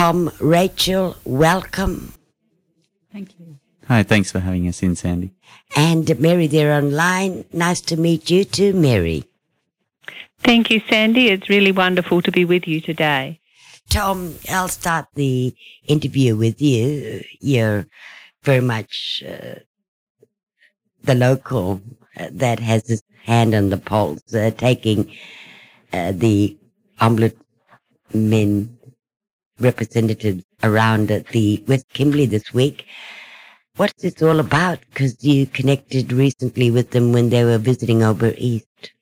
Tom, Rachel, welcome. Thank you. Hi, thanks for having us in, Sandy. And Mary there online. Nice to meet you too, Mary. Thank you, Sandy. It's really wonderful to be with you today. Tom, I'll start the interview with you. You're very much uh, the local uh, that has his hand on the pulse, uh, taking uh, the ombudsman representatives around at the West Kimberley this week. What's this all about? Because you connected recently with them when they were visiting over East.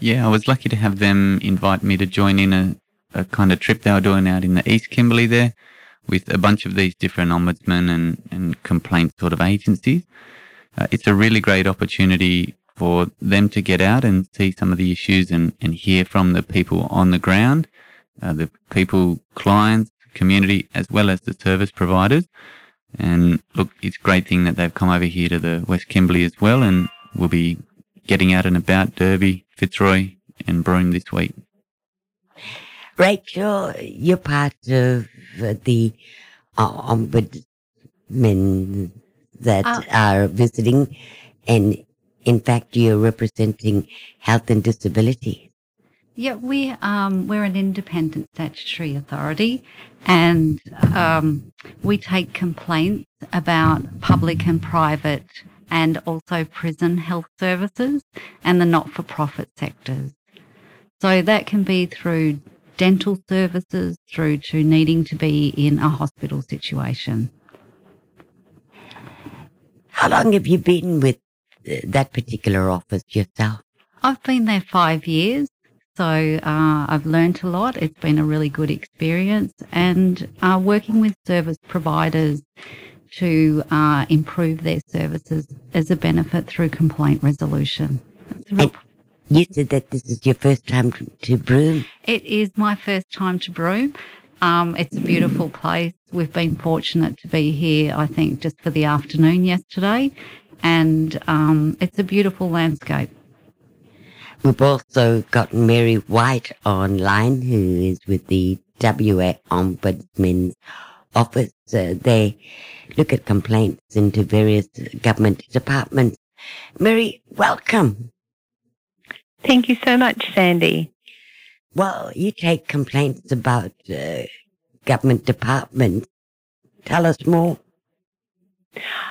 Yeah, I was lucky to have them invite me to join in a, a kind of trip they were doing out in the East Kimberley there with a bunch of these different ombudsmen and, and complaint sort of agencies. Uh, it's a really great opportunity for them to get out and see some of the issues and, and hear from the people on the ground, uh, the people, clients, community, as well as the service providers. And look, it's a great thing that they've come over here to the West Kimberley as well, and we'll be getting out and about Derby, Fitzroy, and Broome this week. Rachel, you're part of the uh, ombudsmen that Uh, are visiting, and in fact, you're representing health and disability. Yeah, we um, we're an independent statutory authority, and um, we take complaints about public and private, and also prison health services and the not-for-profit sectors. So that can be through dental services, through to needing to be in a hospital situation. How long have you been with uh, that particular office yourself? I've been there five years, so uh, I've learnt a lot. It's been a really good experience, and uh, working with service providers to uh, improve their services as a benefit through complaint resolution. It's a real- And you said that this is your first time to, to Broome. It is my first time to Broome. Um, it's a beautiful place. We've been fortunate to be here, I think, just for the afternoon yesterday, and um, it's a beautiful landscape. We've also got Mary White online, who is with the WA Ombudsman's office. Uh, they look at complaints into various government departments. Mary, welcome. Thank you so much, Sandy. Well, you take complaints about uh, government departments. Tell us more.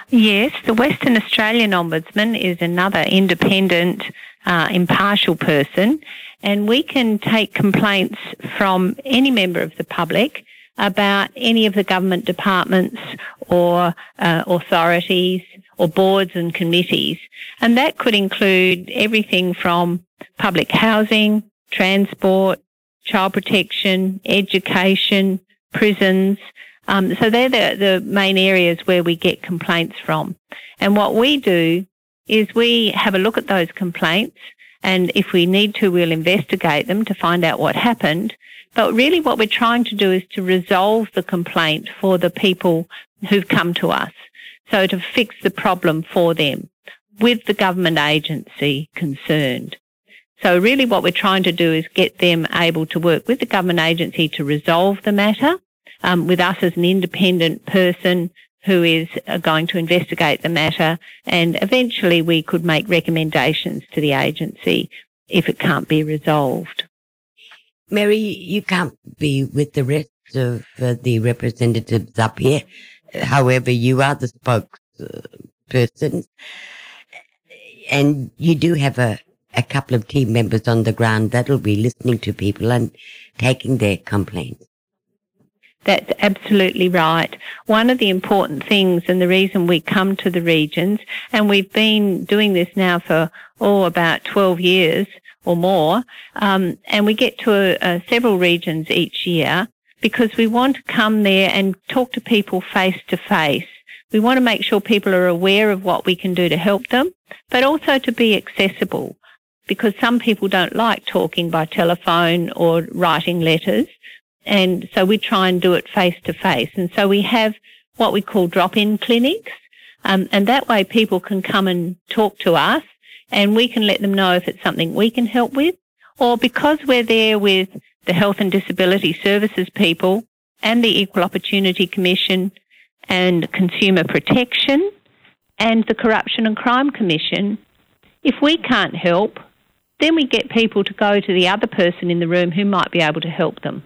Yes, the Western Australian Ombudsman is another independent, uh, impartial person, and we can take complaints from any member of the public about any of the government departments or uh, authorities or boards and committees. And that could include everything from public housing, transport, child protection, education, prisons, um, so they're the, the main areas where we get complaints from. And what we do is we have a look at those complaints and if we need to, we'll investigate them to find out what happened. But really what we're trying to do is to resolve the complaint for the people who've come to us. So to fix the problem for them with the government agency concerned. So really what we're trying to do is get them able to work with the government agency to resolve the matter um, with us as an independent person who is uh, going to investigate the matter and eventually we could make recommendations to the agency if it can't be resolved. Mary, you can't be with the rest of uh, the representatives up here. However, you are the spokesperson. And you do have a, a couple of team members on the ground that'll be listening to people and taking their complaints. That's absolutely right. One of the important things and the reason we come to the regions, and we've been doing this now for, oh, about 12 years or more, um, and we get to uh, several regions each year because we want to come there and talk to people face to face. We want to make sure people are aware of what we can do to help them, but also to be accessible because some people don't like talking by telephone or writing letters. And so we try and do it face to face. And so we have what we call drop-in clinics. Um, and that way people can come and talk to us and we can let them know if it's something we can help with or because we're there with the health and disability services people and the Equal Opportunity Commission and Consumer Protection and the Corruption and Crime Commission. If we can't help, then we get people to go to the other person in the room who might be able to help them.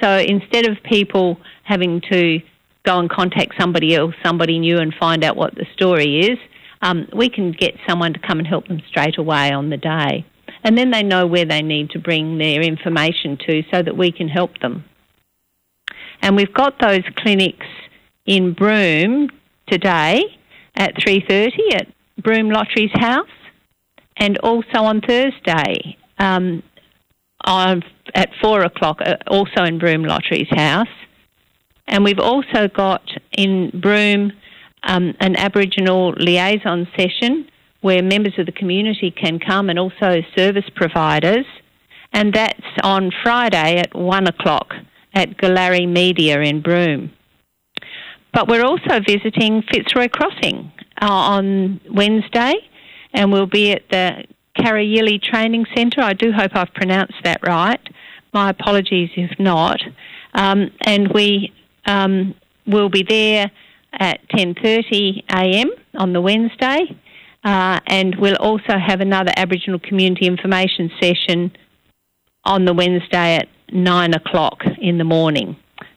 So instead of people having to go and contact somebody else, somebody new, and find out what the story is, um, we can get someone to come and help them straight away on the day. And then they know where they need to bring their information to so that we can help them. And we've got those clinics in Broome today at 3.30 at Broome Lotteries House and also on Thursday um, on, at 4 o'clock uh, also in Broome Lotteries House. And we've also got in Broome um, an Aboriginal liaison session where members of the community can come and also service providers. And that's on Friday at 1 o'clock at Goolarri Media in Broome. But we're also visiting Fitzroy Crossing uh, on Wednesday, and we'll be at the Karrayili Training Centre. I do hope I've pronounced that right. My apologies if not. Um, and we um, will be there at 10:30 a.m. on the Wednesday, uh, and we'll also have another Aboriginal community information session on the Wednesday at nine o'clock in the morning.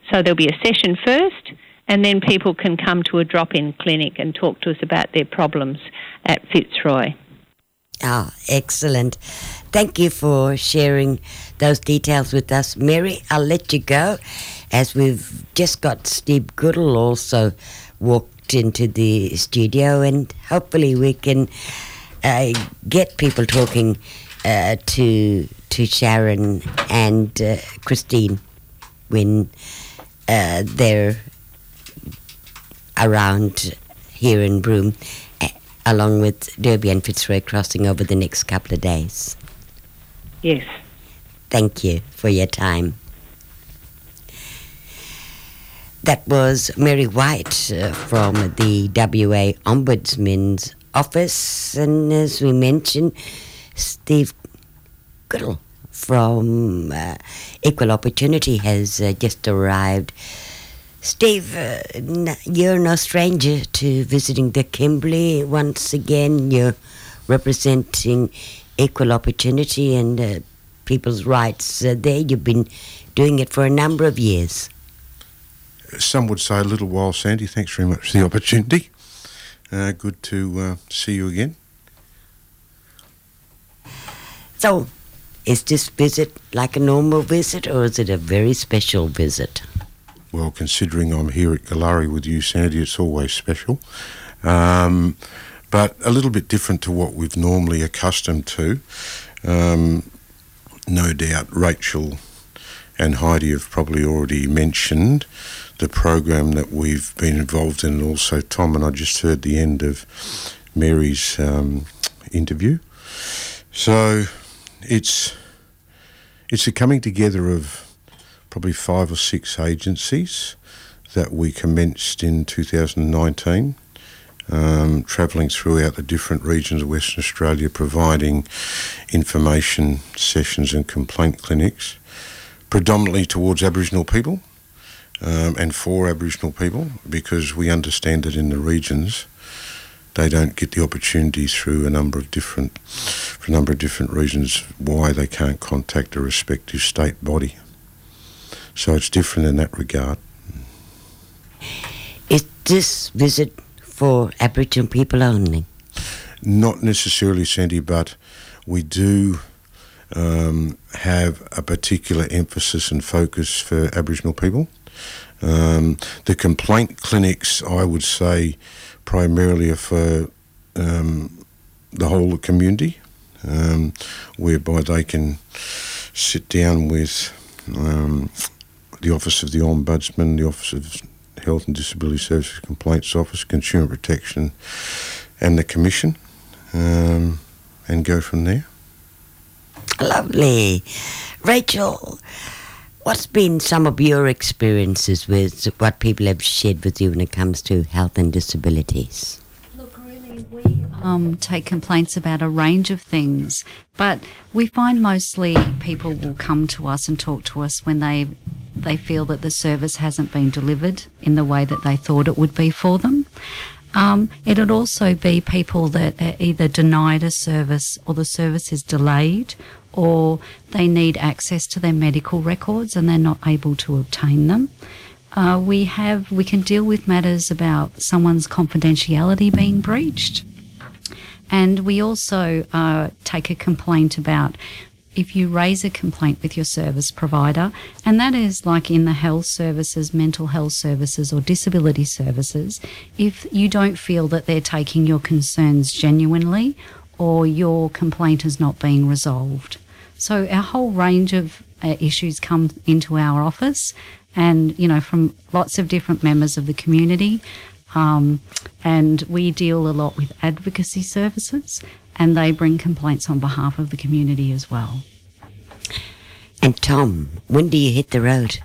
So there'll be a session first, and then people can come to a drop in clinic and talk to us about their problems at Fitzroy. Ah, excellent. Thank you for sharing those details with us. Mary, I'll let you go as we've just got Steve Goodall also walked into the studio, and hopefully we can uh, get people talking uh, to to Sharon and uh, Christine when uh, they're around here in Broome, along with Derby and Fitzroy Crossing over the next couple of days. Yes. Thank you for your time. That was Mary White uh, from the WA Ombudsman's office, and as we mentioned, Steve Goodall from uh, Equal Opportunity has uh, just arrived. Steve, uh, n- you're no stranger to visiting the Kimberley once again. You're representing equal opportunity and uh, people's rights uh, there. You've been doing it for a number of years. Some would say a little while, Sandy. Thanks very much for the opportunity. Uh, good to uh, see you again. So, is this visit like a normal visit or is it a very special visit? Well, considering I'm here at Goolarri with you, Sandy, it's always special. Um, but a little bit different to what we've normally accustomed to. Um, no doubt Rachel and Heidi have probably already mentioned the program that we've been involved in, and also Tom and I just heard the end of Mary's um, interview. So it's it's a coming together of probably five or six agencies that we commenced in 2019, um, travelling throughout the different regions of Western Australia, providing information sessions and complaint clinics, predominantly towards Aboriginal people um, and for Aboriginal people, because we understand that in the regions they don't get the opportunity through a number of different, for a number of different reasons, why they can't contact a respective state body. So it's different in that regard. Is this visit for Aboriginal people only? Not necessarily, Sandy, but we do um, have a particular emphasis and focus for Aboriginal people. Um, the complaint clinics, I would say, primarily are for um, the whole community, um, whereby they can sit down with um, the Office of the Ombudsman, the Office of Health and Disability Services Complaints Office, Consumer Protection, and the Commission, um, and go from there. Lovely. Rachel, what's been some of your experiences with what people have shared with you when it comes to health and disabilities? Look, really, we um, take complaints about a range of things, but we find mostly people will come to us and talk to us when they they feel that the service hasn't been delivered in the way that they thought it would be for them. Um, it'd also be people that are either denied a service or the service is delayed or they need access to their medical records and they're not able to obtain them. Uh, we have we can deal with matters about someone's confidentiality being breached, and we also uh, take a complaint about if you raise a complaint with your service provider, and that is like in the health services, mental health services, or disability services, if you don't feel that they're taking your concerns genuinely or your complaint is not being resolved. So, a whole range of uh, issues come into our office, and you know, from lots of different members of the community. Um, and we deal a lot with advocacy services, and they bring complaints on behalf of the community as well. And Tom, when do you hit the road?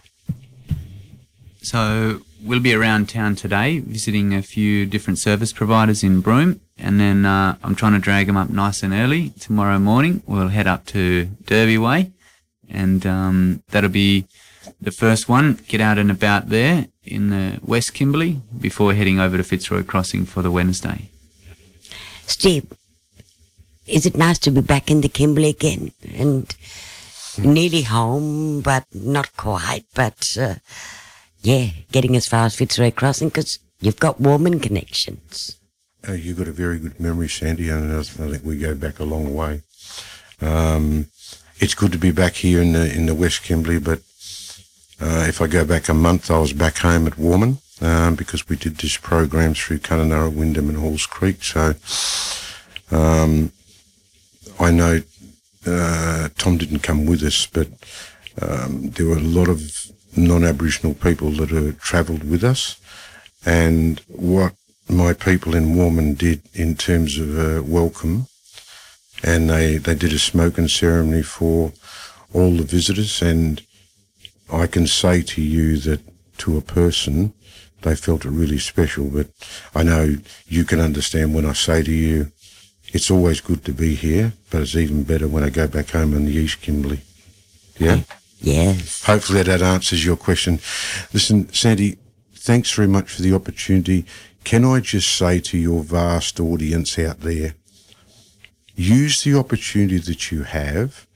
So we'll be around town today, visiting a few different service providers in Broome, and then uh, I'm trying to drag them up nice and early tomorrow morning. We'll head up to Derby Way, and um, that'll be the first one. Get out and about there in the West Kimberley before heading over to Fitzroy Crossing for the Wednesday. Steve, is it nice to be back in the Kimberley again? And nearly home, but not quite. But uh, yeah, getting as far as Fitzroy Crossing because you've got Warmun connections. Uh, you've got a very good memory, Sandy, and I think we go back a long way. Um, it's good to be back here in the in the West Kimberley, but uh, if I go back a month, I was back home at Warmun um, because we did this program through Kununurra, Wyndham, and Halls Creek. So um, I know uh, Tom didn't come with us, but um, there were a lot of non-Aboriginal people that had travelled with us, and what my people in Warmun did in terms of uh, welcome, and they they did a smoking ceremony for all the visitors, and I can say to you that to a person, they felt it really special. But I know you can understand when I say to you, it's always good to be here, but it's even better when I go back home in the East Kimberley. Yeah? Yes. Hopefully that answers your question. Listen, Sandy, thanks very much for the opportunity. Can I just say to your vast audience out there, use the opportunity that you have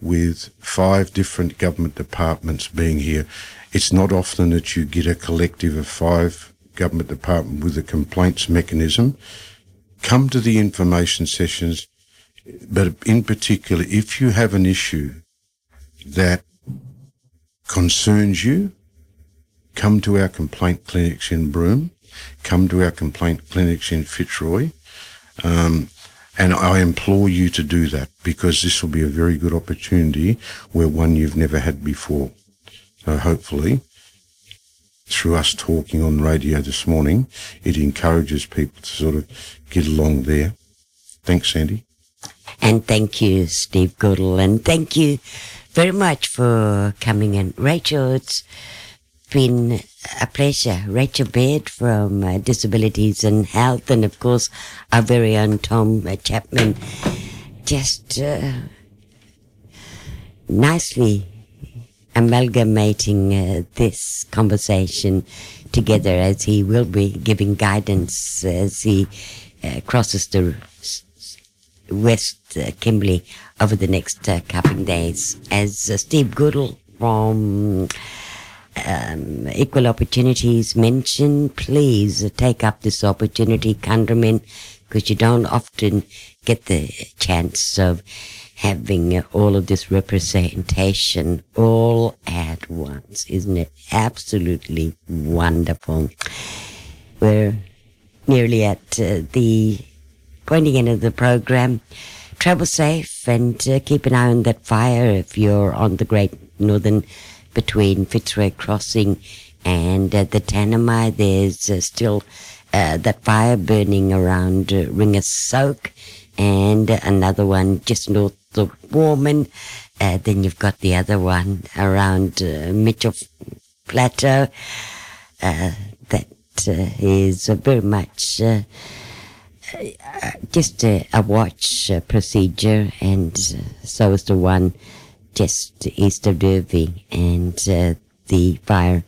with five different government departments being here. It's not often that you get a collective of five government departments with a complaints mechanism come to the information sessions, but in particular, if you have an issue that concerns you, come to our complaint clinics in Broome, come to our complaint clinics in Fitzroy, um, and I implore you to do that because this will be a very good opportunity where one you've never had before. So hopefully through us talking on radio this morning, it encourages people to sort of get along there. Thanks, Sandy. And thank you, Steve Goodall. And thank you very much for coming in. Rachel, it's been a pleasure. Rachel Baird from uh, Disabilities and Health, and of course, our very own Tom uh, Chapman. Just uh, nicely amalgamating uh, this conversation together as he will be giving guidance as he uh, crosses the West uh, Kimberley over the next uh, couple of days. As uh, Steve Goodall from um, Equal Opportunities mentioned, please take up this opportunity, countrymen, because you don't often get the chance of having all of this representation all at once. Isn't it absolutely wonderful? We're nearly at uh, the pointing end of the program. Travel safe and uh, keep an eye on that fire if you're on the Great Northern between Fitzroy Crossing and uh, the Tanami. There's uh, still uh, that fire burning around uh, Ringer Soak and another one just north the Warmun. Uh, then you've got the other one around uh, Mitchell Plateau. Uh, that uh, is very much uh, uh, just a, a watch procedure, and so is the one just east of Derby, and the fire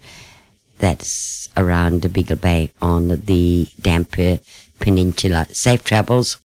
that's around the Beagle Bay on the Dampier Peninsula. Safe travels.